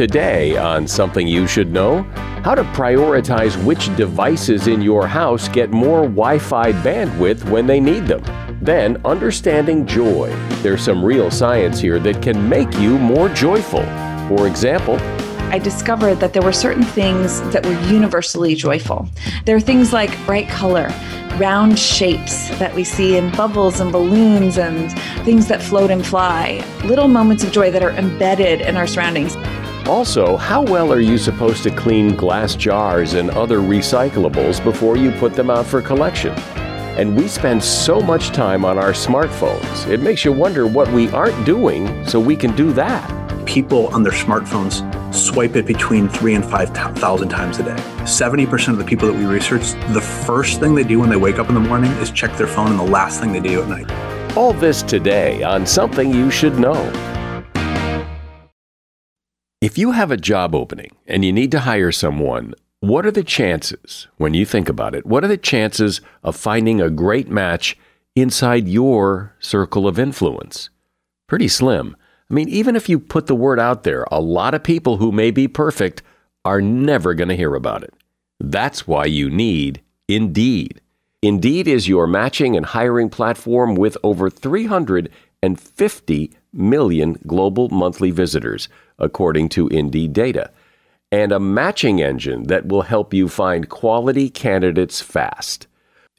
Today on Something You Should Know, how to prioritize which devices in your house get more Wi Fi bandwidth when they need them. Then, understanding joy. There's some real science here that can make you more joyful. For example, I discovered that there were certain things that were universally joyful. There are things like bright color, round shapes that we see in bubbles and balloons and things that float and fly, little moments of joy that are embedded in our surroundings. Also, how well are you supposed to clean glass jars and other recyclables before you put them out for collection? And we spend so much time on our smartphones, it makes you wonder what we aren't doing so we can do that. People on their smartphones swipe it between three and 5,000 times a day. 70% of the people that we research, the first thing they do when they wake up in the morning is check their phone, and the last thing they do at night. All this today on Something You Should Know. If you have a job opening and you need to hire someone, what are the chances, when you think about it, what are the chances of finding a great match inside your circle of influence? Pretty slim. I mean, even if you put the word out there, a lot of people who may be perfect are never going to hear about it. That's why you need Indeed. Indeed is your matching and hiring platform with over 350 million global monthly visitors, according to Indeed data, and a matching engine that will help you find quality candidates fast.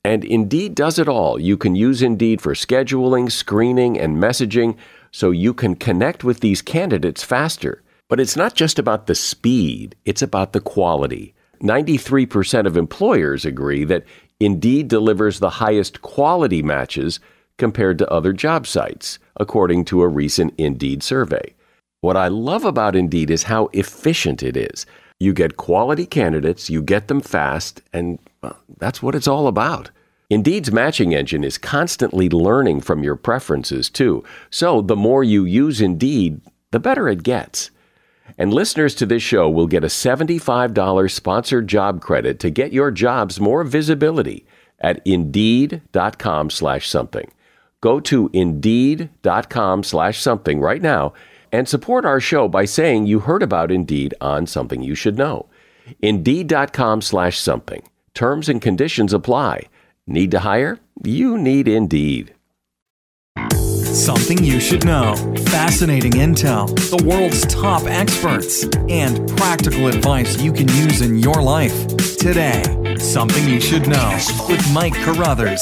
And Indeed does it all. You can use Indeed for scheduling, screening, and messaging so you can connect with these candidates faster. But it's not just about the speed, it's about the quality. 93% of employers agree that Indeed delivers the highest quality matches compared to other job sites, according to a recent Indeed survey. What I love about Indeed is how efficient it is. You get quality candidates, you get them fast, and well, that's what it's all about. Indeed's matching engine is constantly learning from your preferences, too. So the more you use Indeed, the better it gets. And listeners to this show will get a $75 sponsored job credit to get your jobs more visibility at indeed.com slash something. Go to indeed.com slash something right now and support our show by saying you heard about Indeed on Something You Should Know. Indeed.com slash something. Terms and conditions apply. Need to hire? You need Indeed. Something you should know. Fascinating intel, the world's top experts, and practical advice you can use in your life. Today, Something You Should Know with Mike Carruthers.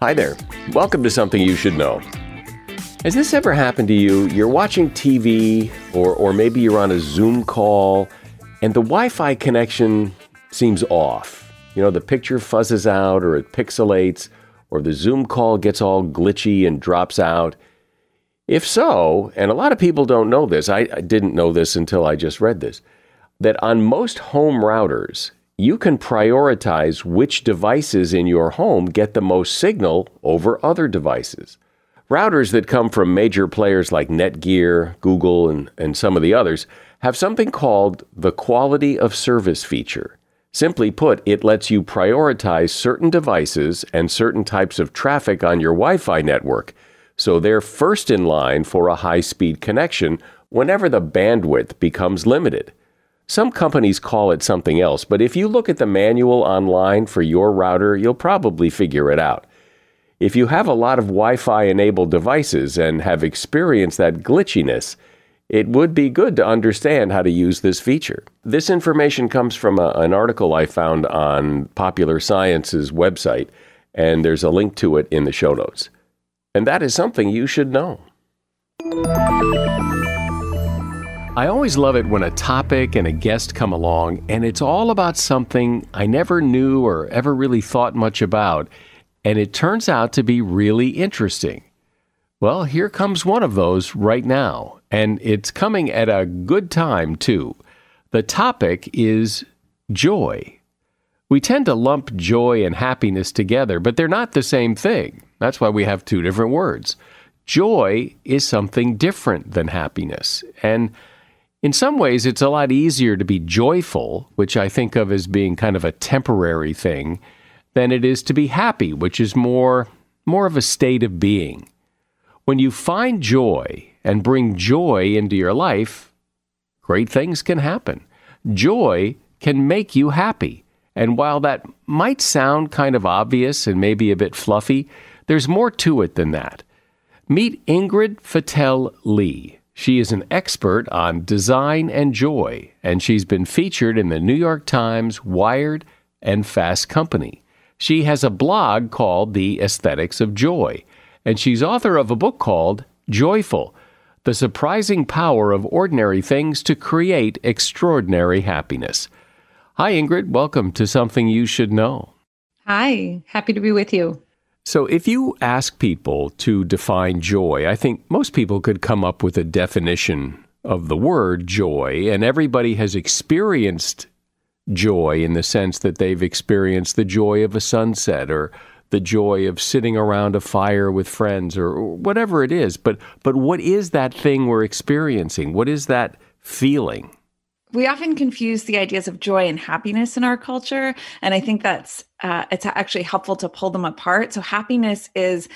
Hi there. Welcome to Something You Should Know. Has this ever happened to you? You're watching TV, or, or maybe you're on a Zoom call, and the Wi Fi connection seems off. You know, the picture fuzzes out, or it pixelates, or the Zoom call gets all glitchy and drops out. If so, and a lot of people don't know this, I, I didn't know this until I just read this, that on most home routers, you can prioritize which devices in your home get the most signal over other devices. Routers that come from major players like Netgear, Google, and, and some of the others have something called the quality of service feature. Simply put, it lets you prioritize certain devices and certain types of traffic on your Wi Fi network, so they're first in line for a high speed connection whenever the bandwidth becomes limited. Some companies call it something else, but if you look at the manual online for your router, you'll probably figure it out. If you have a lot of Wi Fi enabled devices and have experienced that glitchiness, it would be good to understand how to use this feature. This information comes from a, an article I found on Popular Science's website, and there's a link to it in the show notes. And that is something you should know. I always love it when a topic and a guest come along and it's all about something I never knew or ever really thought much about, and it turns out to be really interesting. Well, here comes one of those right now. and it's coming at a good time, too. The topic is joy. We tend to lump joy and happiness together, but they're not the same thing. That's why we have two different words. Joy is something different than happiness. And in some ways, it's a lot easier to be joyful, which I think of as being kind of a temporary thing, than it is to be happy, which is more, more of a state of being. When you find joy and bring joy into your life, great things can happen. Joy can make you happy. And while that might sound kind of obvious and maybe a bit fluffy, there's more to it than that. Meet Ingrid Fetell Lee. She is an expert on design and joy, and she's been featured in the New York Times, Wired, and Fast Company. She has a blog called The Aesthetics of Joy, and she's author of a book called Joyful The Surprising Power of Ordinary Things to Create Extraordinary Happiness. Hi, Ingrid. Welcome to Something You Should Know. Hi, happy to be with you. So, if you ask people to define joy, I think most people could come up with a definition of the word joy, and everybody has experienced joy in the sense that they've experienced the joy of a sunset or the joy of sitting around a fire with friends or whatever it is. But but what is that thing we're experiencing? What is that feeling? We often confuse the ideas of joy and happiness in our culture, and I think that's uh, it's actually helpful to pull them apart. So happiness is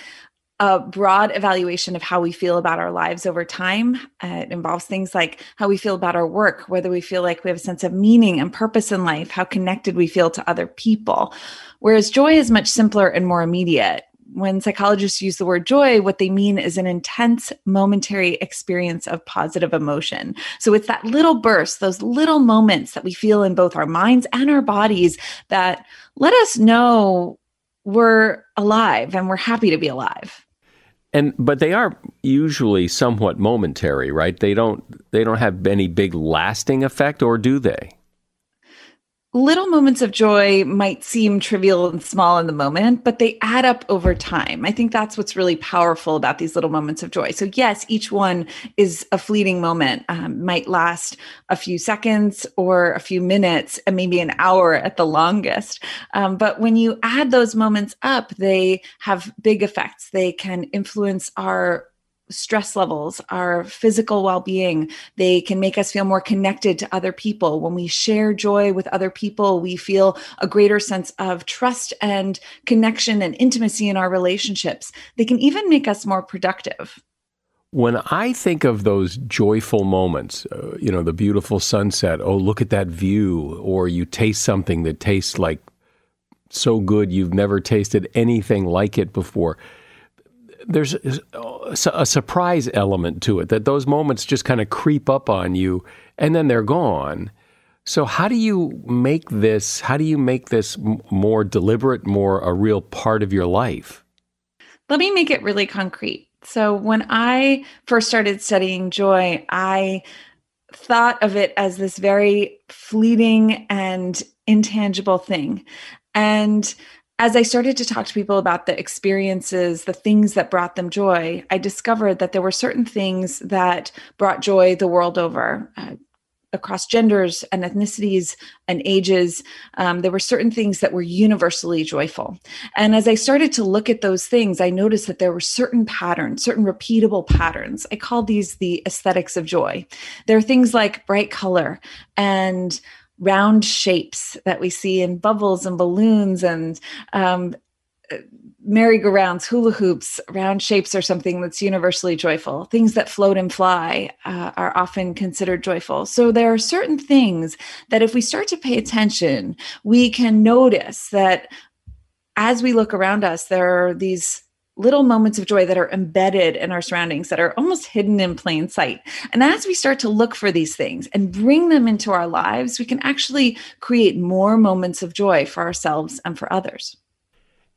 a broad evaluation of how we feel about our lives over time. Uh, it involves things like how we feel about our work, whether we feel like we have a sense of meaning and purpose in life, how connected we feel to other people. Whereas joy is much simpler and more immediate. When psychologists use the word joy, what they mean is an intense momentary experience of positive emotion. So it's that little burst, those little moments that we feel in both our minds and our bodies that let us know we're alive and we're happy to be alive. And but they are usually somewhat momentary right? They don't they don't have any big lasting effect or do they little moments of joy might seem trivial and small in the moment, but they add up over time. I think that's what's really powerful about these little moments of joy. So, yes, each one is a fleeting moment, um, might last a few seconds or a few minutes, and maybe an hour at the longest. Um, but when you add those moments up, they have big effects. They can influence our stress levels, our physical well being. They can make us feel more connected to other people. When we share joy with other people, we feel a greater sense of trust and connection and intimacy in our relationships. They can even make us more productive. When I think of those joyful moments, uh, you know, the beautiful sunset, oh, look at that view, or you taste something that tastes like so good you've never tasted anything like it before there's uh, a surprise element to it that those moments just kind of creep up on you and then they're gone. So how do you make this how do you make this more deliberate, more a real part of your life? Let me make it really concrete. So when I first started studying joy, I thought of it as this very fleeting and intangible thing. And as I started to talk to people about the experiences, the things that brought them joy, I discovered that there were certain things that brought joy the world over. Uh, across genders and ethnicities and ages, um, there were certain things that were universally joyful. And as I started to look at those things, I noticed that there were certain patterns, certain repeatable patterns. I call these the aesthetics of joy. There are things like bright color and round shapes that we see in bubbles and balloons and um, merry-go-rounds, hula hoops, round shapes are something that's universally joyful. Things that float and fly uh, are often considered joyful. So there are certain things that if we start to pay attention, we can notice that as we look around us, there are these little moments of joy that are embedded in our surroundings that are almost hidden in plain sight. And as we start to look for these things and bring them into our lives, we can actually create more moments of joy for ourselves and for others.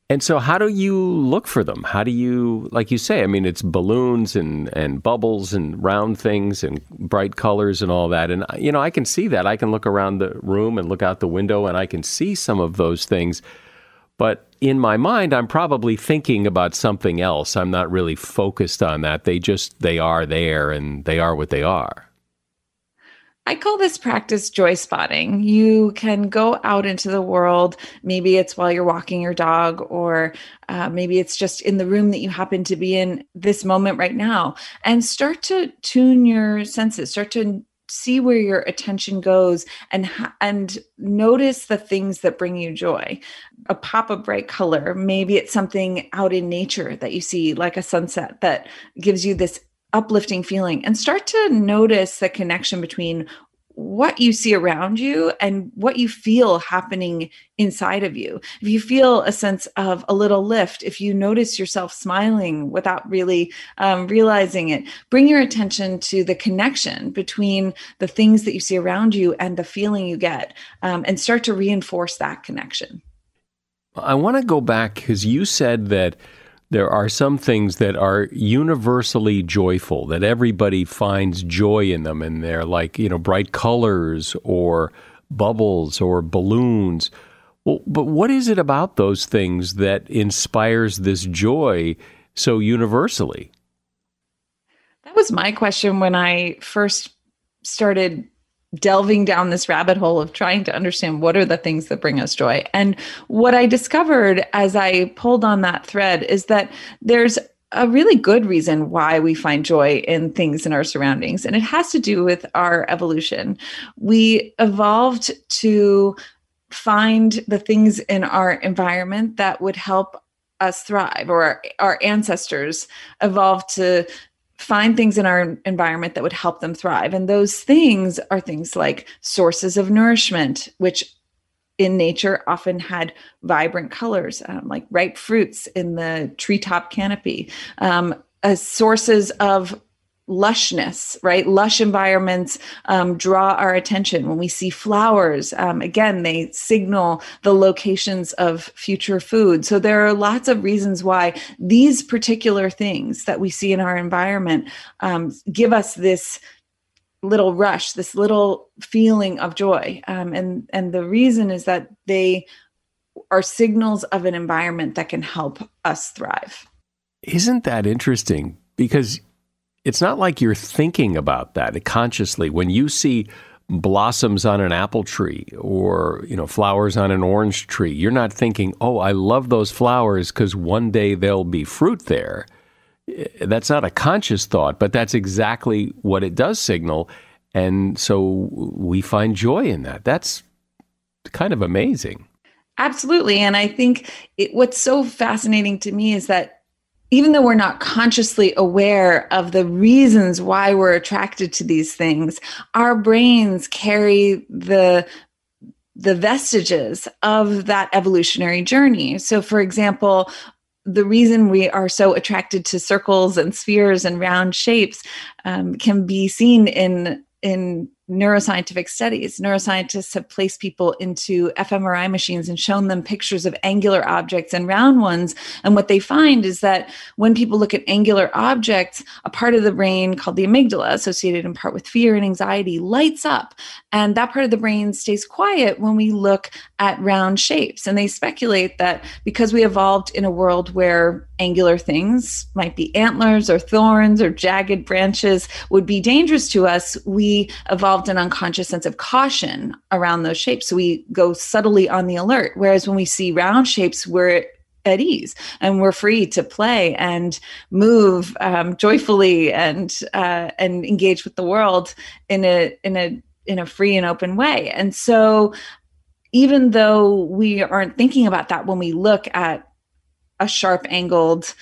And so, how do you look for them? How do you, like you say, I mean, it's balloons and, and bubbles and round things and bright colors and all that. And, you know, I can see that. I can look around the room and look out the window and I can see some of those things. But in my mind, I'm probably thinking about something else. I'm not really focused on that. They just, they are there and they are what they are. I call this practice joy spotting. You can go out into the world. Maybe it's while you're walking your dog, or uh, maybe it's just in the room that you happen to be in this moment right now, and start to tune your senses. Start to see where your attention goes and and notice the things that bring you joy. A pop of bright color maybe it's something out in nature that you see like a sunset that gives you this uplifting feeling. And start to notice the connection between what you see around you and what you feel happening inside of you. If you feel a sense of a little lift, if you notice yourself smiling without really um, realizing it, bring your attention to the connection between the things that you see around you and the feeling you get um, and start to reinforce that connection. I want to go back because you said that there are some things that are universally joyful, that everybody finds joy in them, and they're like, you know, bright colors or bubbles or balloons. Well, but what is it about those things that inspires this joy so universally? That was my question when I first started delving down this rabbit hole of trying to understand what are the things that bring us joy. And what I discovered as I pulled on that thread is that there's a really good reason why we find joy in things in our surroundings. And it has to do with our evolution. We evolved to find the things in our environment that would help us thrive, or our, our ancestors evolved to find things in our environment that would help them thrive. And those things are things like sources of nourishment, which in nature often had vibrant colors, um, like ripe fruits in the treetop canopy, um, as sources of lushness, right? Lush environments um, draw our attention. When we see flowers, um, again, they signal the locations of future food. So there are lots of reasons why these particular things that we see in our environment um, give us this little rush, this little feeling of joy. Um, and and the reason is that they are signals of an environment that can help us thrive. Isn't that interesting? Because it's not like you're thinking about that consciously. When you see blossoms on an apple tree or you know flowers on an orange tree, you're not thinking, "Oh, I love those flowers because one day there'll be fruit there." Eh, that's not a conscious thought, but that's exactly what it does signal, and so we find joy in that. That's kind of amazing. Absolutely, and I think it, what's so fascinating to me is that even though we're not consciously aware of the reasons why we're attracted to these things, our brains carry the the vestiges of that evolutionary journey. So, for example, the reason we are so attracted to circles and spheres and round shapes um, can be seen in in neuroscientific studies. Neuroscientists have placed people into fMRI machines and shown them pictures of angular objects and round ones. And what they find is that when people look at angular objects, a part of the brain called the amygdala, associated in part with fear and anxiety, lights up. And that part of the brain stays quiet when we look at round shapes. And they speculate that because we evolved in a world where angular things might be antlers or thorns or jagged branches would be dangerous to us, we evolved developed an unconscious sense of caution around those shapes. So we go subtly on the alert. Whereas when we see round shapes, we're at ease and we're free to play and move um, joyfully and uh, and engage with the world in a in a in a free and open way. And so even though we aren't thinking about that when we look at a sharp angled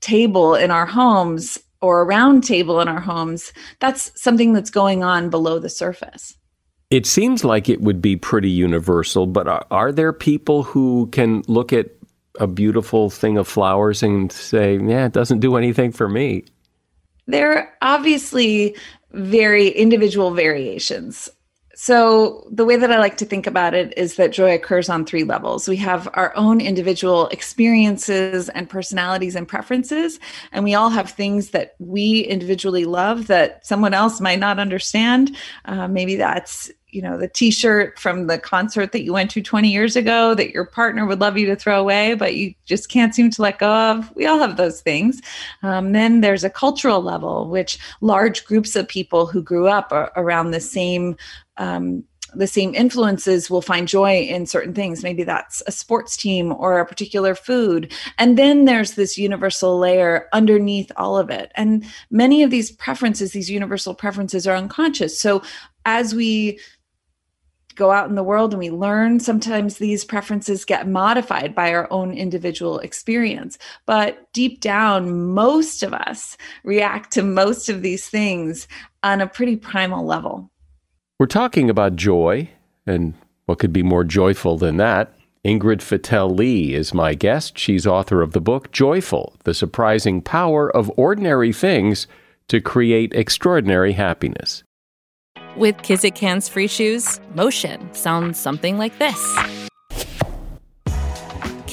table in our homes or a round table in our homes, that's something that's going on below the surface. It seems like it would be pretty universal, but are, are, there people who can look at a beautiful thing of flowers and say, yeah, it doesn't do anything for me? There are obviously very individual variations so, the way that I like to think about it is that joy occurs on three levels. We have our own individual experiences and personalities and preferences, and we all have things that we individually love that someone else might not understand. Uh, maybe that's you know the t-shirt from the concert that you went to 20 years ago that your partner would love you to throw away but you just can't seem to let go of we all have those things um, then there's a cultural level which large groups of people who grew up around the same um, the same influences will find joy in certain things. Maybe that's a sports team or a particular food. And then there's this universal layer underneath all of it. And many of these preferences, these universal preferences, are unconscious. So as we go out in the world and we learn, sometimes these preferences get modified by our own individual experience. But deep down, most of us react to most of these things on a pretty primal level. We're talking about joy, and what could be more joyful than that? Ingrid Fetell Lee is my guest. She's author of the book Joyful The Surprising Power of Ordinary Things to Create Extraordinary Happiness. With Kizik hands free shoes, motion sounds something like this.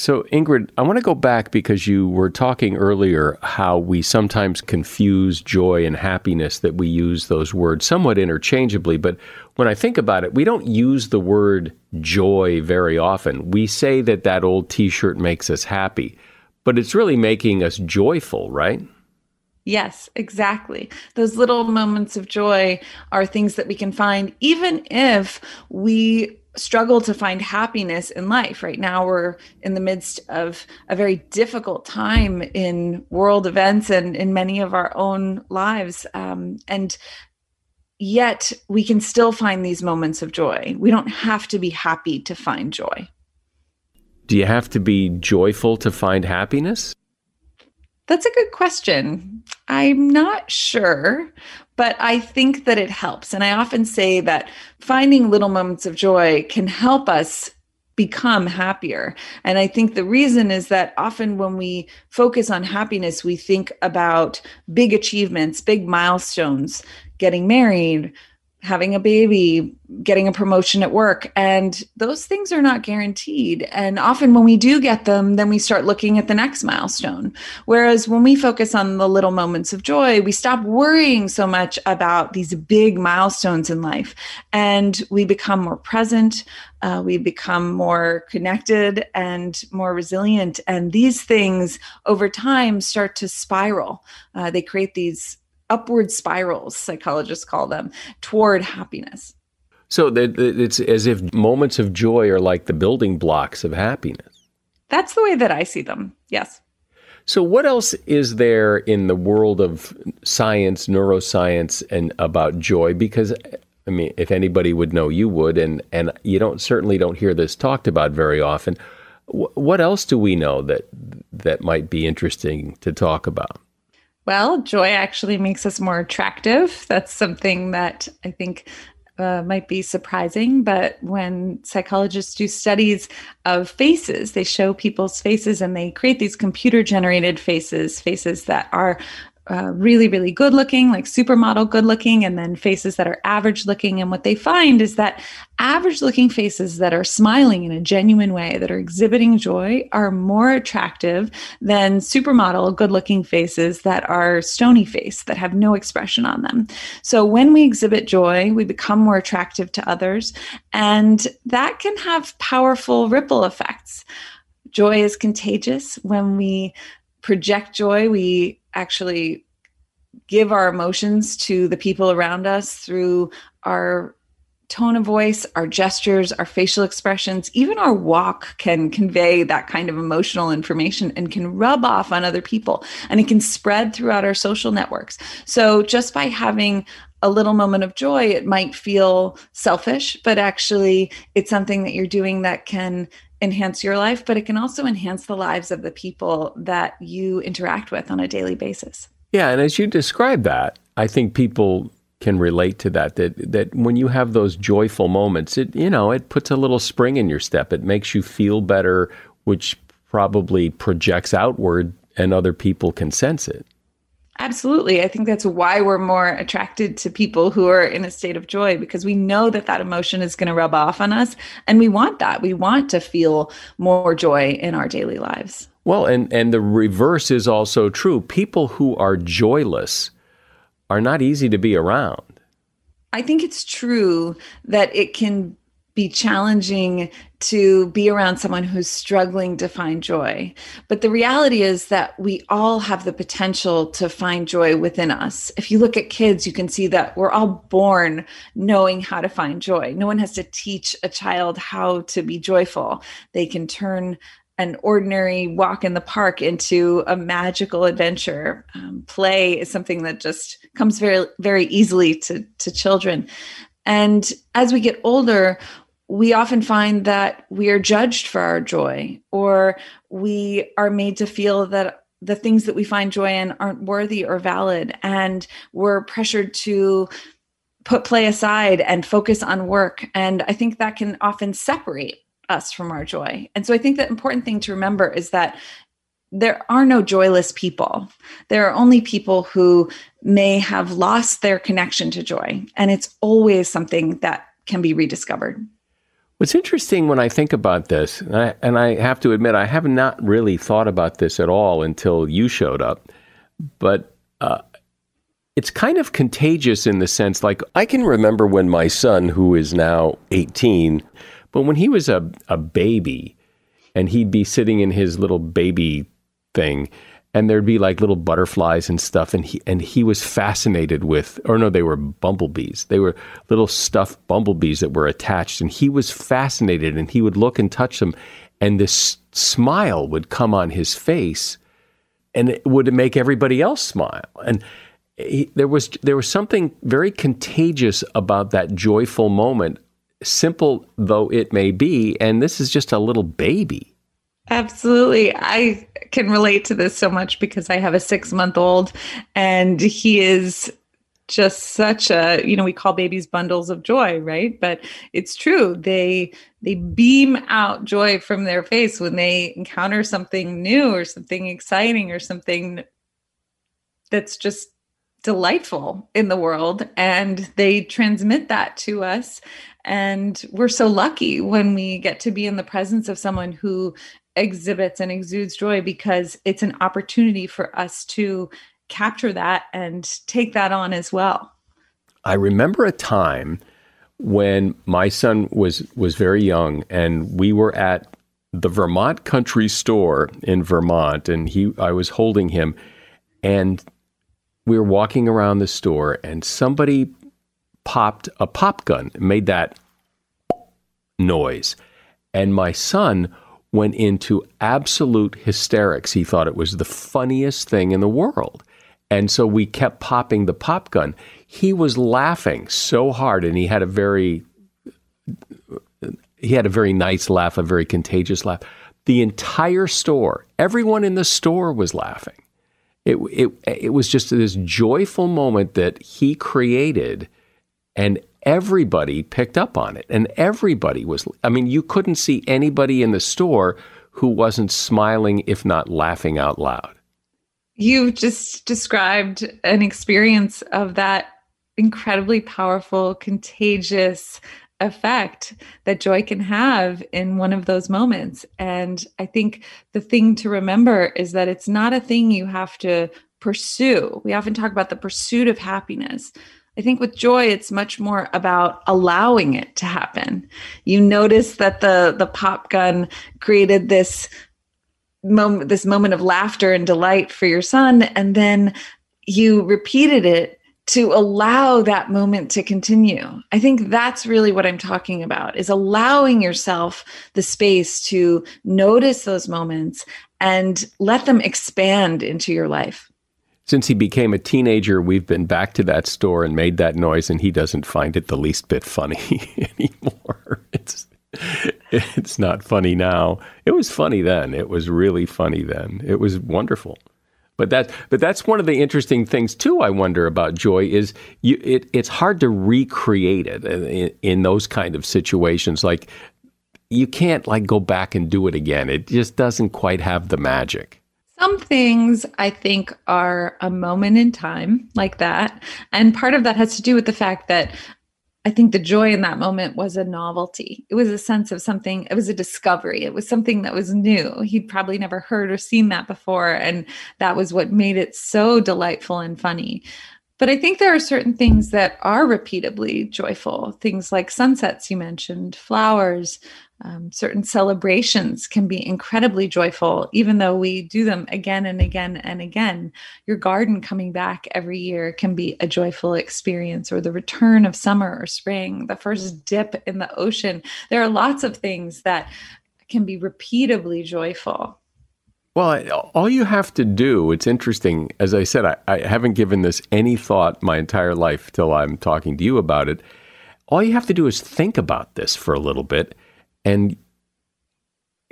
So, Ingrid, I want to go back because you were talking earlier how we sometimes confuse joy and happiness, that we use those words somewhat interchangeably. But when I think about it, we don't use the word joy very often. We say that that old t shirt makes us happy, but it's really making us joyful, right? Yes, exactly. Those little moments of joy are things that we can find even if we struggle to find happiness in life. Right now, we're in the midst of a very difficult time in world events and in many of our own lives. Um, and yet, we can still find these moments of joy. We don't have to be happy to find joy. Do you have to be joyful to find happiness? That's a good question. I'm not sure, but I think that it helps. And I often say that finding little moments of joy can help us become happier. And I think the reason is that often when we focus on happiness, we think about big achievements, big milestones, getting married, having a baby, getting a promotion at work. And those things are not guaranteed. And often when we do get them, then we start looking at the next milestone. Whereas when we focus on the little moments of joy, we stop worrying so much about these big milestones in life and we become more present. Uh, we become more connected and more resilient. And these things over time start to spiral. Uh, they create these upward spirals, psychologists call them, toward happiness. So it's as if moments of joy are like the building blocks of happiness. That's the way that I see them. Yes. So, what else is there in the world of science, neuroscience, and about joy? Because, I mean, if anybody would know, you would, and and you don't certainly don't hear this talked about very often. what else do we know that that might be interesting to talk about? Well, joy actually makes us more attractive. That's something that I think uh, might be surprising, but when psychologists do studies of faces, they show people's faces and they create these computer generated faces, faces that are uh, really, really good looking, like supermodel good looking, and then faces that are average looking. And what they find is that average looking faces that are smiling in a genuine way, that are exhibiting joy, are more attractive than supermodel good looking faces that are stony face, that have no expression on them. So when we exhibit joy, we become more attractive to others, and that can have powerful ripple effects. Joy is contagious. When we project joy, we actually give our emotions to the people around us through our tone of voice, our gestures, our facial expressions, even our walk can convey that kind of emotional information and can rub off on other people and it can spread throughout our social networks. So just by having a little moment of joy, it might feel selfish, but actually it's something that you're doing that can enhance your life, but it can also enhance the lives of the people that you interact with on a daily basis. Yeah, and as you describe that, I think people can relate to that that that when you have those joyful moments it you know it puts a little spring in your step it makes you feel better which probably projects outward and other people can sense it Absolutely. I think that's why we're more attracted to people who are in a state of joy because we know that that emotion is going to rub off on us and we want that. We want to feel more joy in our daily lives. Well, and and the reverse is also true. People who are joyless are not easy to be around. I think it's true that it can be challenging to be around someone who's struggling to find joy. But the reality is that we all have the potential to find joy within us. If you look at kids, you can see that we're all born knowing how to find joy. No one has to teach a child how to be joyful. They can turn an ordinary walk in the park into a magical adventure. Um, play is something that just comes very, very easily to, to children. And as we get older, we often find that we are judged for our joy or we are made to feel that the things that we find joy in aren't worthy or valid and we're pressured to put play aside and focus on work. And i think that can often separate us from our joy. And so i think the important thing to remember is that there are no joyless people. There are only people who may have lost their connection to joy. And it's always something that can be rediscovered. What's interesting when I think about this, and I, and I, have to admit, I have not really thought about this at all until you showed up, but uh, it's kind of contagious in the sense like I can remember when my son, who is now 18, but when he was a, a baby and he'd be sitting in his little baby thing and there'd be like little butterflies and stuff and he and he was fascinated with or no they were bumblebees. They were little stuffed bumblebees that were attached and he was fascinated and he would look and touch them and this smile would come on his face and it would make everybody else smile. And he, there was there was something very contagious about that joyful moment simple though it may be and this is just a little baby Absolutely. I can relate to this so much because I have a six month old and he is just such a you know we call babies bundles of joy right? But it's true. They they beam out joy from their face when they encounter something new or something exciting or something that's just delightful in the world and they transmit that to us. And we're so lucky when we get to be in the presence of someone who exhibits and exudes joy because it's an opportunity for us to capture that and take that on as well. I remember a time when my son was was very young and we were at the Vermont Country Store in Vermont and he I was holding him and we were walking around the store and somebody popped a pop gun, made that noise. And my son went into absolute hysterics. He thought it was the funniest thing in the world. And so we kept popping the pop gun. He was laughing so hard and he had a very he had a very nice laugh, a very contagious laugh. The entire store, everyone in the store was laughing. It, it, it was just this joyful moment that he created, and everybody picked up on it and everybody was i mean you couldn't see anybody in the store who wasn't smiling if not laughing out loud. You've just described an experience of that incredibly powerful contagious effect that joy can have in one of those moments. And i think the thing to remember is that it's not a thing you have to pursue. We often talk about the pursuit of happiness I think with joy, it's much more about allowing it to happen. You notice that the the pop gun created this moment, this moment of laughter and delight for your son, and then you repeated it to allow that moment to continue. I think that's really what I'm talking about is allowing yourself the space to notice those moments and let them expand into your life. Since he became a teenager, we've been back to that store and made that noise, and he doesn't find it the least bit funny anymore. It's it's not funny now. It was funny then. It was really funny then. It was wonderful. But that but that's one of the interesting things too. I wonder about joy is you, it, it's hard to recreate it in, in those kind of situations. Like you can't like go back and do it again. It just doesn't quite have the magic. Some things I think are a moment in time like that. And part of that has to do with the fact that I think the joy in that moment was a novelty. It was a sense of something, it was a discovery. It was something that was new. He'd probably never heard or seen that before. And that was what made it so delightful and funny. But I think there are certain things that are repeatably joyful, things like sunsets, you mentioned, flowers, um, certain celebrations can be incredibly joyful, even though we do them again and again and again. Your garden coming back every year can be a joyful experience, or the return of summer or spring, the first dip in the ocean. There are lots of things that can be repeatably joyful. Well, all you have to do, it's interesting. As I said, I, I haven't given this any thought my entire life till I'm talking to you about it. All you have to do is think about this for a little bit and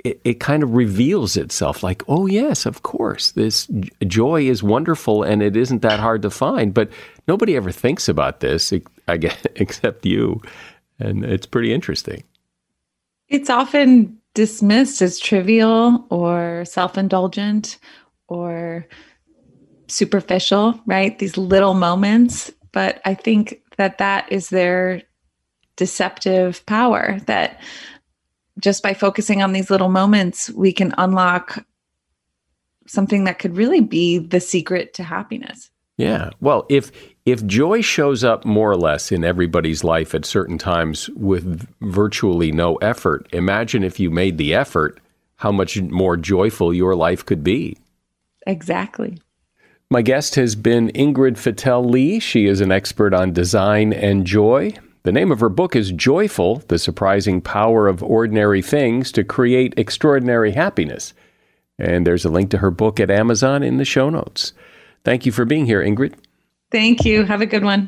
it, it kind of reveals itself like, oh, yes, of course, this joy is wonderful and it isn't that hard to find. But nobody ever thinks about this, I guess, except you. And it's pretty interesting. It's often dismissed as trivial or self indulgent or superficial, right? These little moments. But I think that that is their deceptive power that just by focusing on these little moments, we can unlock something that could really be the secret to happiness. Yeah. Well, if if joy shows up more or less in everybody's life at certain times with virtually no effort, imagine if you made the effort, how much more joyful your life could be. Exactly. My guest has been Ingrid Fetell Lee. She is an expert on design and joy. The name of her book is Joyful The Surprising Power of Ordinary Things to Create Extraordinary Happiness. And there's a link to her book at Amazon in the show notes. Thank you for being here, Ingrid. Thank you. Have a good one.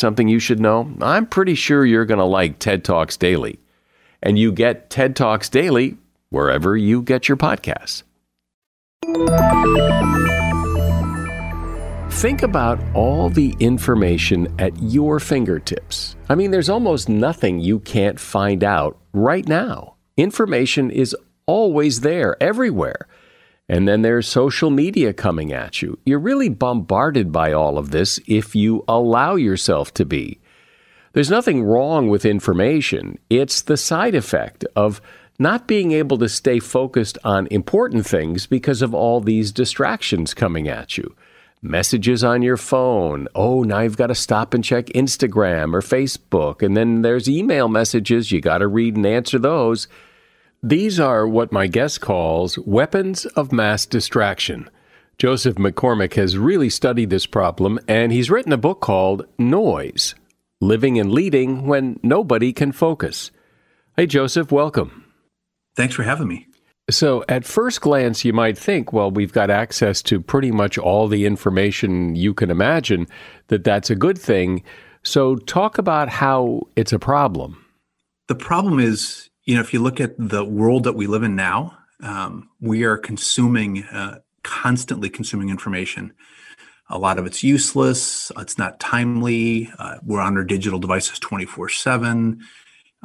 something you should know? I'm pretty sure you're going to like TED Talks Daily. And you get TED Talks Daily wherever you get your podcasts. Think about all the information at your fingertips. I mean, there's almost nothing you can't find out right now. Information is always there, everywhere. And then there's social media coming at you. You're really bombarded by all of this if you allow yourself to be. There's nothing wrong with information, it's the side effect of not being able to stay focused on important things because of all these distractions coming at you. messages on your phone. Oh, now you've got to stop and check Instagram or Facebook. And then there's email messages. You got to read and answer those. These are what my guest calls weapons of mass distraction. Joseph McCormack has really studied this problem, and he's written a book called Noise Living and Leading When Nobody Can Focus. Hey, Joseph, welcome. Thanks for having me. So, at first glance, you might think, well, we've got access to pretty much all the information you can imagine, that that's a good thing. So, talk about how it's a problem. The problem is, you know, if you look at the world that we live in now, um, we are consuming, uh, constantly consuming information. A lot of it's useless, it's not timely. Uh, we're on our digital devices 24 7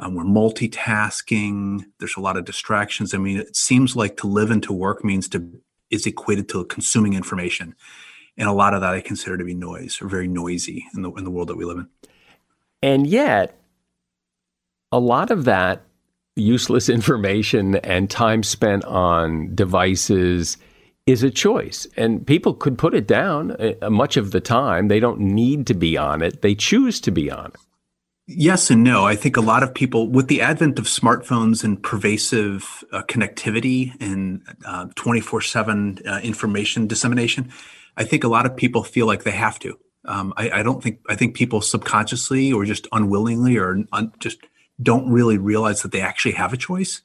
um, we're multitasking. There's a lot of distractions. I mean, it seems like to live and to work means to is equated to consuming information, and a lot of that I consider to be noise or very noisy in the in the world that we live in. And yet, a lot of that useless information and time spent on devices is a choice. And people could put it down uh, much of the time. They don't need to be on it, they choose to be on it. Yes and no. I think a lot of people, with the advent of smartphones and pervasive uh, connectivity and uh, 24 uh, 7 uh, information dissemination, I think a lot of people feel like they have to. Um, I, I, don't think, I think people subconsciously or just unwillingly or un, just don't really realize that they actually have a choice.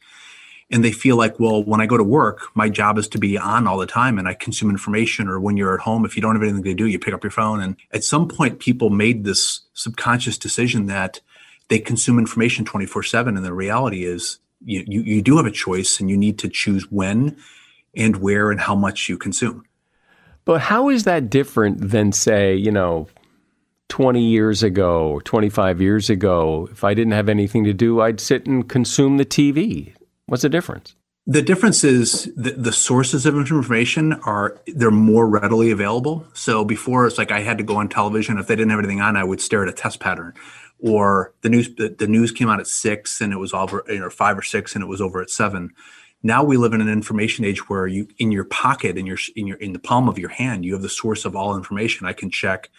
And they feel like well when i go to work my job is to be on all the time and i consume information. Or when you're at home if you don't have anything to do you pick up your phone. And at some point people made this subconscious decision that they consume information 24 7 and the reality is you, you, you do have a choice and you need to choose when and where and how much you consume. But how is that different than say you know 20 years ago 25 years ago if i didn't have anything to do i'd sit and consume the tv What's the difference? The difference is the, the sources of information are they're more readily available. So before it's like I had to go on television. If they didn't have anything on, I would stare at a test pattern. Or the news the, the news came out at six and it was over you know five or six and it was over at seven. Now we live in an information age where you in your pocket in your in your in the palm of your hand you have the source of all information. I can check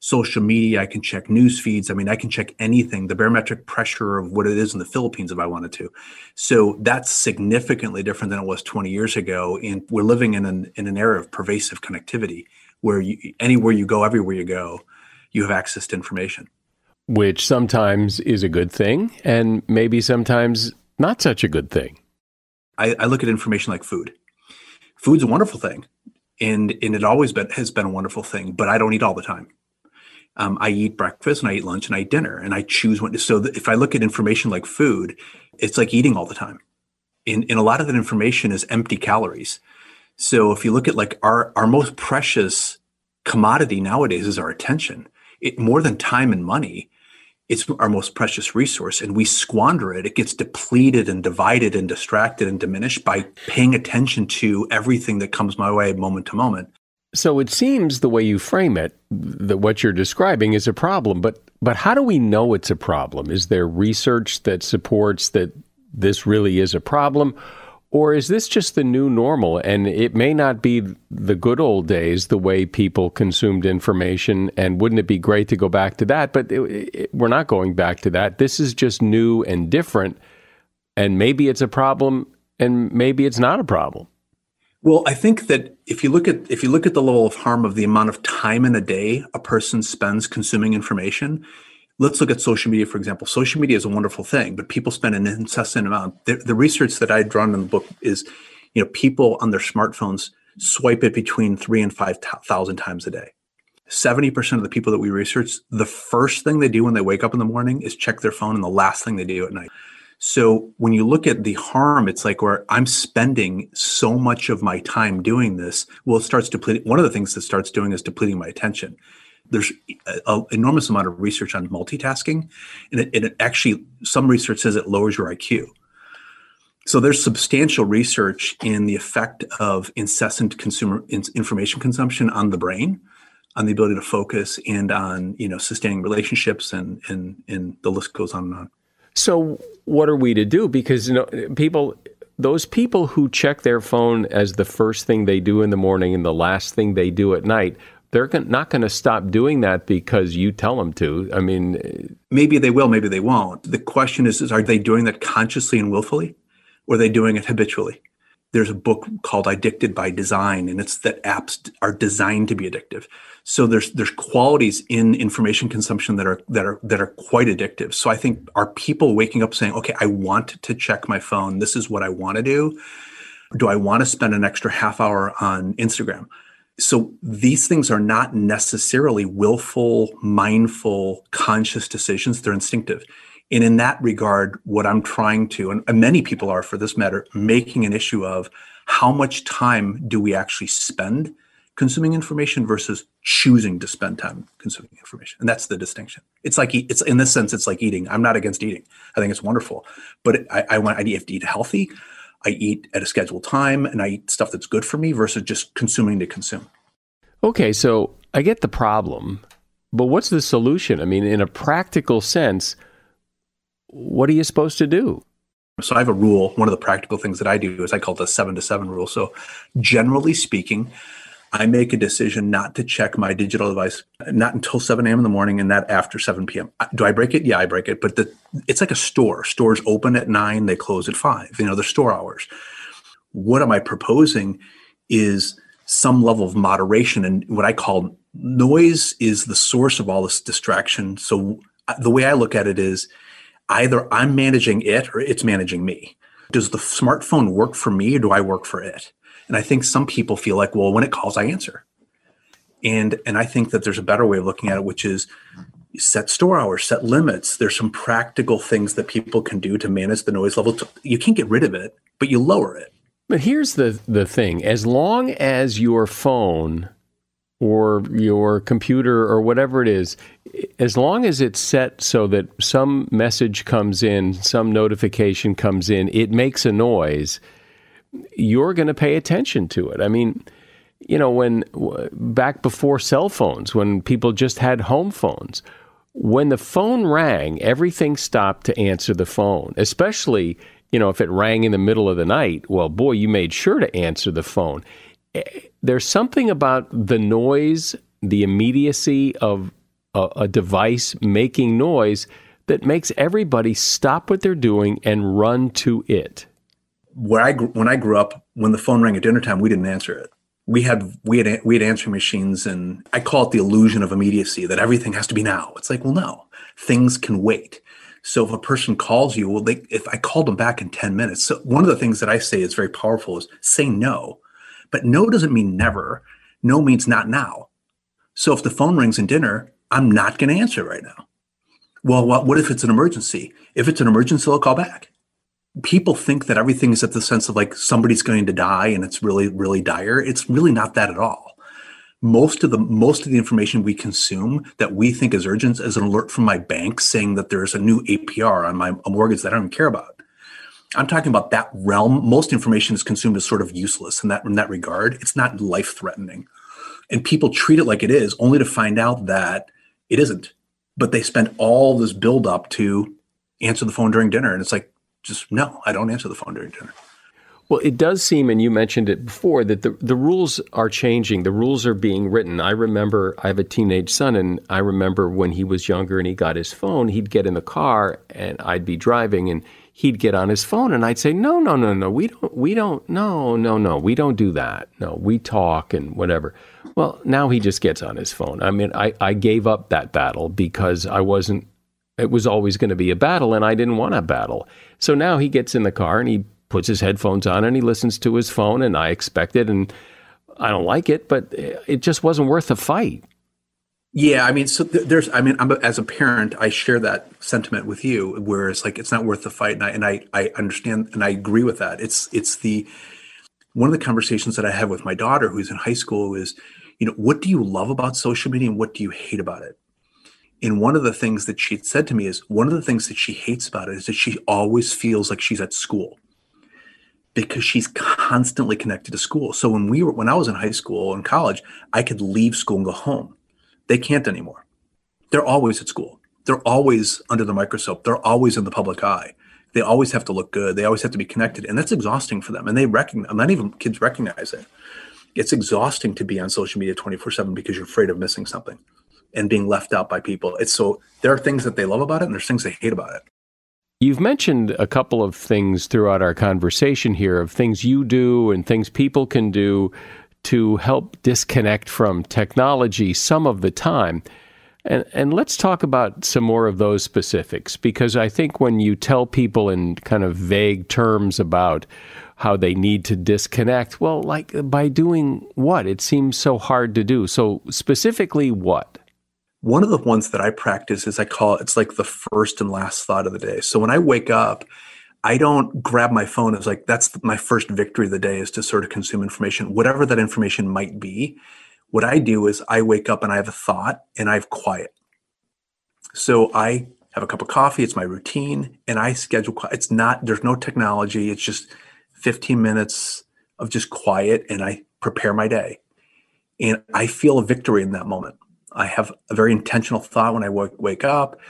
social media. I can check news feeds. I mean, I can check anything, the barometric pressure of what it is in the Philippines if I wanted to. So that's significantly different than it was 20 years ago. And we're living in an, in an era of pervasive connectivity where you, anywhere you go, everywhere you go, you have access to information. Which sometimes is a good thing and maybe sometimes not such a good thing. I, I look at information like food. Food's a wonderful thing and and it always been has been a wonderful thing but i don't eat all the time um, I eat breakfast and I eat lunch and I eat dinner and I choose when. So if I look at information like food, it's like eating all the time. And, and a lot of that information is empty calories. So if you look at like our our most precious commodity nowadays is our attention. It more than time and money, it's our most precious resource, and we squander it. It gets depleted and divided and distracted and diminished by paying attention to everything that comes my way moment to moment. So it seems the way you frame it, that what you're describing is a problem. But but how do we know it's a problem? Is there research that supports that this really is a problem? Or is this just the new normal? And it may not be the good old days, the way people consumed information. And wouldn't it be great to go back to that? But it, it, we're not going back to that. This is just new and different. And maybe it's a problem, and maybe it's not a problem. Well, I think that if you look at if you look at the level of harm of the amount of time in a day a person spends consuming information, let's look at social media for example. Social media is a wonderful thing, but people spend an incessant amount. The, the research that I drawn in the book is, you know, people on their smartphones swipe it between three and five thousand times a day. 70% of the people that we research, the first thing they do when they wake up in the morning is check their phone, and the last thing they do at night. So when you look at the harm, it's like where I'm spending so much of my time doing this. Well, it starts depleting. One of the things that starts doing is depleting my attention. There's an enormous amount of research on multitasking, and it, it actually some research says it lowers your IQ. So there's substantial research in the effect of incessant consumer information consumption on the brain, on the ability to focus, and on you know sustaining relationships, and and and the list goes on and on. So, what are we to do? Because you know, people, those people who check their phone as the first thing they do in the morning and the last thing they do at night, they're not going to stop doing that because you tell them to. I mean, maybe they will, maybe they won't. The question is, is are they doing that consciously and willfully, or are they doing it habitually? There's a book called Addicted by Design, and it's that apps are designed to be addictive. So there's there's qualities in information consumption that are that are that are quite addictive. So I think are people waking up saying, okay, I want to check my phone. This is what I want to do. Do I want to spend an extra half hour on Instagram? So these things are not necessarily willful, mindful, conscious decisions. They're instinctive. And in that regard, what I'm trying to, and many people are for this matter, making an issue of how much time do we actually spend consuming information versus choosing to spend time consuming information. And that's the distinction. It's like, it's in this sense, it's like eating. I'm not against eating. I think it's wonderful, but I, I want, I have to eat healthy. I eat at a scheduled time and I eat stuff that's good for me versus just consuming to consume. Okay, so I get the problem, but what's the solution? I mean, in a practical sense, what are you supposed to do? So I have a rule. One of the practical things that I do is I call it the seven to seven rule. So generally speaking, I make a decision not to check my digital device not until 7 a.m. in the morning and that after 7 p.m. Do I break it? Yeah, I break it. But the, it's like a store. Stores open at nine, they close at five. You know, they're store hours. What am I proposing is some level of moderation and what I call noise is the source of all this distraction. So uh, the way I look at it is either I'm managing it or it's managing me. Does the smartphone work for me or do I work for it? And I think some people feel like, well, when it calls, I answer. And and I think that there's a better way of looking at it, which is set store hours, set limits. There's some practical things that people can do to manage the noise level. You can't get rid of it, but you lower it. But here's the the thing: as long as your phone or your computer or whatever it is, as long as it's set so that some message comes in, some notification comes in, it makes a noise you're going to pay attention to it. I mean, you know, when back before cell phones, when people just had home phones, when the phone rang, everything stopped to answer the phone, especially, you know, if it rang in the middle of the night. Well, boy, you made sure to answer the phone. There's something about the noise, the immediacy of a, a device making noise that makes everybody stop what they're doing and run to it where I when I grew up, when the phone rang at dinner time, we didn't answer it. We had we had we had answering machines, and I call it the illusion of immediacy that everything has to be now. It's like, well, no, things can wait. So if a person calls you, well, they, if I called them back in ten minutes, so one of the things that I say is very powerful is say no, but no doesn't mean never. No means not now. So if the phone rings in dinner, I'm not going to answer right now. Well, what, what if it's an emergency? If it's an emergency, I'll call back people think that everything is at the sense of like somebody's going to die and it's really really dire it's really not that at all most of the most of the information we consume that we think is urgent is an alert from my bank saying that there's a new apr on my mortgage that i don't care about i'm talking about that realm most information is consumed as sort of useless in that in that regard it's not life threatening and people treat it like it is only to find out that it isn't but they spend all this build up to answer the phone during dinner and it's like just no, I don't answer the phone during dinner. Well, it does seem, and you mentioned it before, that the, the rules are changing. The rules are being written. I remember I have a teenage son, and I remember when he was younger and he got his phone, he'd get in the car and I'd be driving and he'd get on his phone and I'd say, No, no, no, no, we don't, we don't, no, no, no, we don't do that. No, we talk and whatever. Well, now he just gets on his phone. I mean, I, I gave up that battle because I wasn't it was always going to be a battle, and I didn't want a battle. So now he gets in the car and he puts his headphones on and he listens to his phone, and I expect it, and I don't like it, but it just wasn't worth the fight. Yeah, I mean, so there's, I mean, I'm, as a parent, I share that sentiment with you, where it's like it's not worth the fight, and I and I, I understand and I agree with that. It's it's the one of the conversations that I have with my daughter, who's in high school, is, you know, what do you love about social media and what do you hate about it? And one of the things that she said to me is one of the things that she hates about it is that she always feels like she's at school because she's constantly connected to school. So when we were when I was in high school and college, I could leave school and go home. They can't anymore. They're always at school. They're always under the microscope. They're always in the public eye. They always have to look good. They always have to be connected, and that's exhausting for them. And they recognize. Not even kids recognize it. it's exhausting to be on social media 24 7 because you're afraid of missing something and being left out by people. It's so there are things that they love about it and there's things they hate about it. You've mentioned a couple of things throughout our conversation here of things you do and things people can do to help disconnect from technology some of the time. And, and let's talk about some more of those specifics because I think when you tell people in kind of vague terms about how they need to disconnect, well, like by doing what? It seems so hard to do. So, specifically, what? One of the ones that I practice is I call it, it's like the first and last thought of the day. So, when I wake up, I don't grab my phone as like that's my first victory of the day is to sort of consume information, whatever that information might be. What I do is I wake up and I have a thought and I have quiet. So I have a cup of coffee, it's my routine, and I schedule it's not there's no technology, it's just 15 minutes of just quiet and I prepare my day. And I feel a victory in that moment. I have a very intentional thought when I wake, wake up.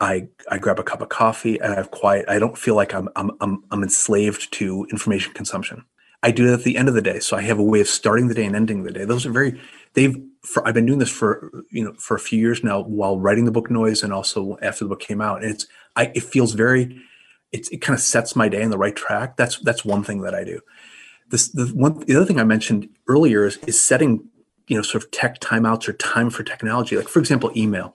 I, I grab a cup of coffee and I have quiet. I don't feel like I'm, I'm, I'm, I'm enslaved to information consumption. I do that at the end of the day. So I have a way of starting the day and ending the day. Those are very, they've, for, I've been doing this for, you know, for a few years now while writing the book Noise and also after the book came out. And it's, I, it feels very, it's, it kind of sets my day in the right track. That's, that's one thing that I do. This, the one, the other thing I mentioned earlier is, is setting, you know, sort of tech timeouts or time for technology. Like for example, email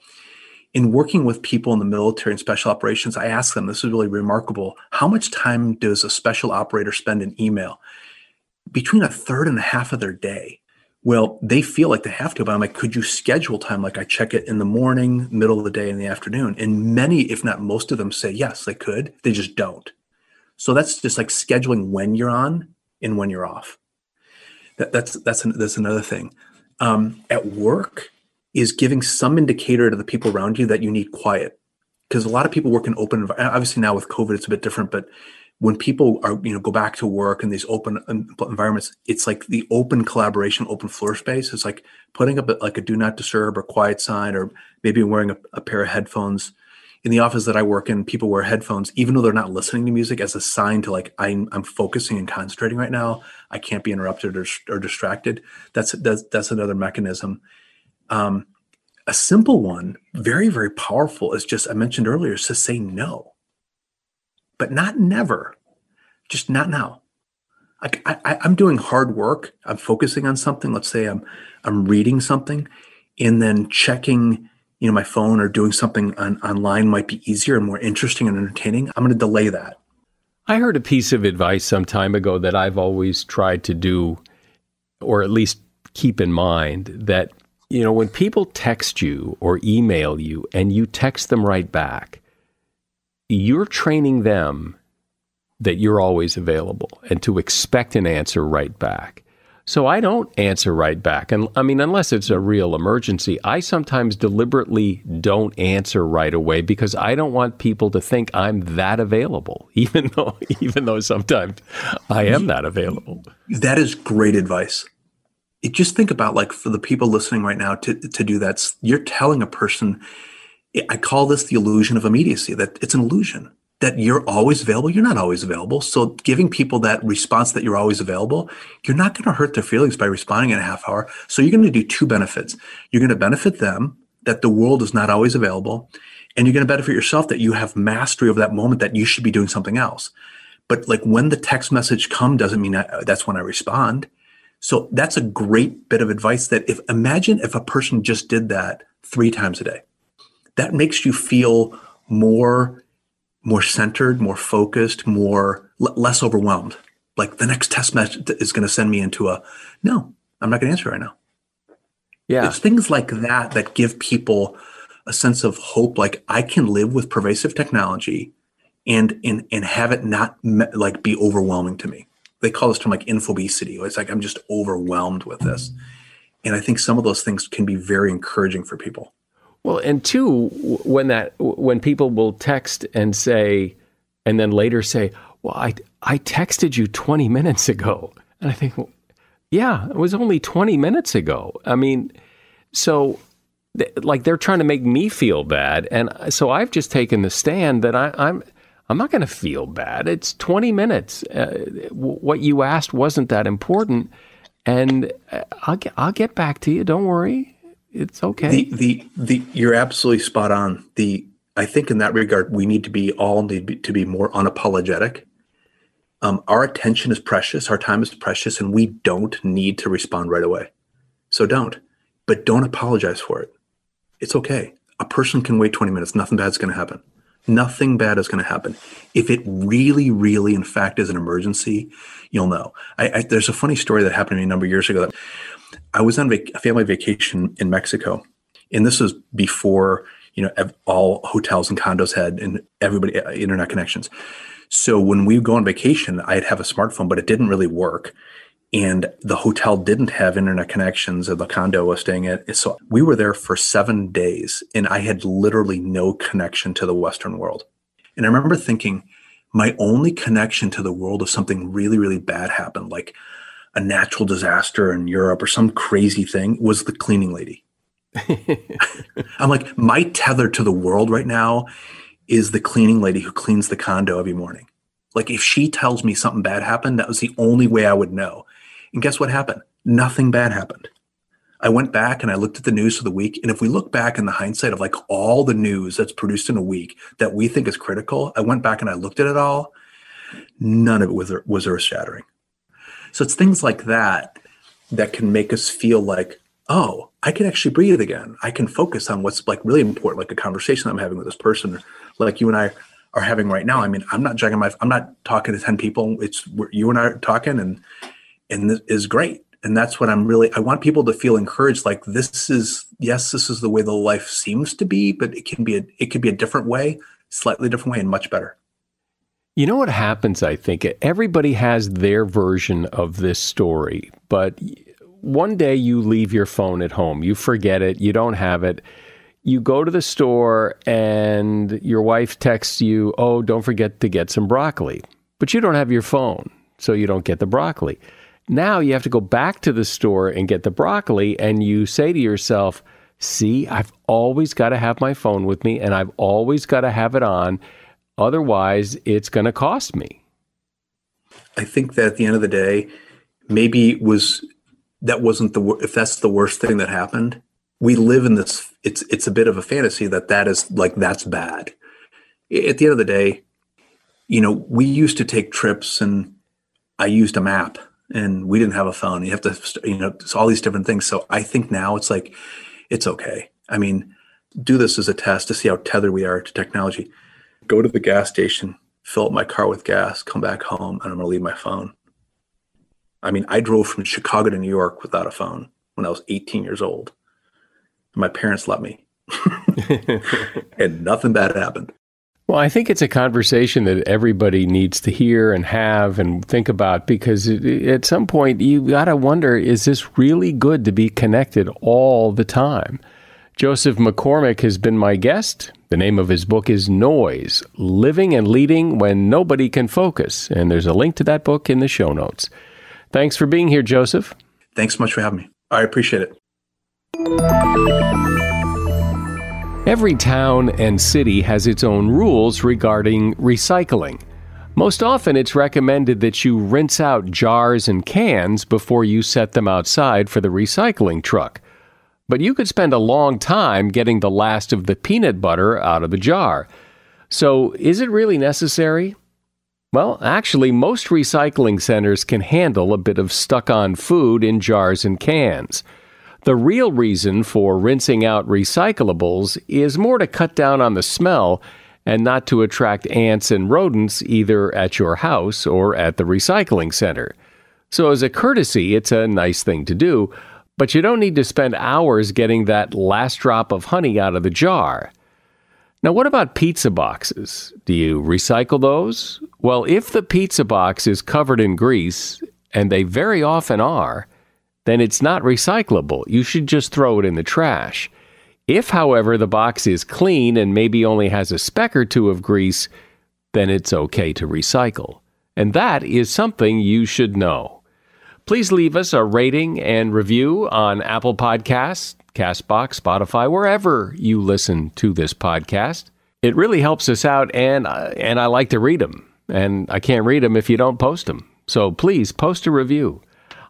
in working with people in the military and special operations, I ask them, this is really remarkable, how much time does a special operator spend in email? Between a third and a half of their day. Well, they feel like they have to, but I'm like, could you schedule time? Like I check it in the morning, middle of the day, in the afternoon. And many, if not most of them, say yes, they could. They just don't. So that's just like scheduling when you're on and when you're off. That, that's that's an, that's another thing. Um, at work, is giving some indicator to the people around you that you need quiet. Because a lot of people work in open obviously now with covid it's a bit different but when people are you know go back to work in these open environments it's like the open collaboration open floor space. It's like putting up a, like a do not disturb or quiet sign or maybe wearing a, a pair of headphones. In the office that i work in people wear headphones even though they're not listening to music as a sign to like i'm, I'm focusing and concentrating right now. I can't be interrupted or, or distracted. That's, that's that's another mechanism um, a simple one, very, very powerful, is just I mentioned earlier, is to say no, but not never, just not now. I, I, I'm doing hard work. I'm focusing on something. Let's say I'm I'm reading something, and then checking, you know, my phone or doing something on, online might be easier and more interesting and entertaining. I'm going to delay that. I heard a piece of advice some time ago that I've always tried to do, or at least keep in mind that you know, when people text you or email you and you text them right back, you're training them that you're always available and to expect an answer right back. So I don't answer right back. And I mean, unless it's a real emergency, I sometimes deliberately don't answer right away because I don't want people to think I'm that available, even though, even though sometimes I am that available. That is great advice it, just think about like for the people listening right now to, to do that you're telling a person i call this the illusion of immediacy that it's an illusion that you're always available. You're not always available. So giving people that response that you're always available you're not going to hurt their feelings by responding in a half hour. So you're going to do two benefits. You're going to benefit them that the world is not always available and you're going to benefit yourself that you have mastery over that moment that you should be doing something else. But like when the text message come doesn't mean I, uh, that's when i respond so that's a great bit of advice that if imagine if a person just did that three times a day. That makes you feel more more centered, more focused, more l- less overwhelmed. Like the next test message is going to send me into a no, I'm not going to answer right now. Yeah. It's things like that that give people a sense of hope like I can live with pervasive technology and and and have it not me- like be overwhelming to me they call this term like infobesity. It's like I'm just overwhelmed with this. And I think some of those things can be very encouraging for people. Well, and two, when that when people will text and say, and then later say, "Well, I I texted you 20 minutes ago," and I think, well, yeah, it was only 20 minutes ago. I mean, so like they're trying to make me feel bad, and uh, so I've just taken the stand that I, I'm I'm not going to feel bad. It's 20 minutes. Uh, what you asked wasn't that important. and uh, I'll get I'll get back to you. Don't worry, it's okay. The the the you're absolutely spot on. The I think in that regard, we need to be all need to be more unapologetic. Um, our attention is precious, our time is precious, and we don't need to respond right away. So don't, but don't apologize for it. It's okay. A person can wait 20 minutes. Nothing bad's going to happen. Nothing bad is going to happen. If it really, really, in fact, is an emergency, you'll know. I, I, there's a funny story that happened to me a number of years ago. That I was on a family vacation in Mexico, and this was before you know all hotels and condos had and everybody uh, internet connections. So when we go on vacation, I'd have a smartphone, but it didn't really work and the hotel didn't have internet connections or the condo I was staying at. So we were there for seven days and I had literally no connection to the Western world. And I remember thinking, my only connection to the world if something really, really bad happened, like a natural disaster in Europe or some crazy thing, was the cleaning lady. I'm like, my tether to the world right now is the cleaning lady who cleans the condo every morning. Like, if she tells me something bad happened, that was the only way I would know. And guess what happened? Nothing bad happened. I went back and I looked at the news for the week. And if we look back in the hindsight of like all the news that's produced in a week that we think is critical, I went back and I looked at it all. None of it was, was earth shattering. So it's things like that that can make us feel like, oh, I can actually breathe again. I can focus on what's like really important, like a conversation I'm having with this person, like you and I are having right now. I mean, I'm not judging my, I'm not talking to 10 people. It's you and I are talking and and is great. And that's what i'm really i want people to feel encouraged like this is yes this is the way the life seems to be but it can be a it could be a different way slightly different way and much better. You know what happens i think? Everybody has their version of this story but one day you leave your phone at home. You forget it. You don't have it. You go to the store and your wife texts you oh don't forget to get some broccoli. But you don't have your phone so you don't get the broccoli now you have to go back to the store and get the broccoli, and you say to yourself, See, I've always got to have my phone with me and I've always got to have it on. Otherwise, it's going to cost me. I think that at the end of the day, maybe it was that wasn't the if that's the worst thing that happened. We live in this. It's it's a bit of a fantasy that that is like that's bad. At the end of the day, you know, we used to take trips, and I used a map and we didn't have a phone. You have to, you know, all these different things. So I think now it's like, it's okay. I mean, do this as a test to see how tethered we are to technology. Go to the gas station, fill up my car with gas, come back home, and I'm going to leave my phone. I mean, I drove from Chicago to New York without a phone when I was 18 years old. My parents let me, and nothing bad happened. Well, I think it's a conversation that everybody needs to hear and have and think about because at some point you got to wonder is this really good to be connected all the time? Joseph McCormack has been my guest. The name of his book is Noise Living and Leading When Nobody Can Focus. And there's a link to that book in the show notes. Thanks for being here, Joseph. Thanks so much for having me. I appreciate it. Every town and city has its own rules regarding recycling. Most often, it's recommended that you rinse out jars and cans before you set them outside for the recycling truck. But you could spend a long time getting the last of the peanut butter out of the jar. So, is it really necessary? Well, actually, most recycling centers can handle a bit of stuck on food in jars and cans. The real reason for rinsing out recyclables is more to cut down on the smell and not to attract ants and rodents either at your house or at the recycling center. So, as a courtesy, it's a nice thing to do, but you don't need to spend hours getting that last drop of honey out of the jar. Now, what about pizza boxes? Do you recycle those? Well, if the pizza box is covered in grease, and they very often are, then it's not recyclable. You should just throw it in the trash. If, however, the box is clean and maybe only has a speck or two of grease, then it's okay to recycle. And that is something you should know. Please leave us a rating and review on Apple Podcasts, Castbox, Spotify, wherever you listen to this podcast. It really helps us out, and uh, and I like to read them. And I can't read them if you don't post them. So please post a review.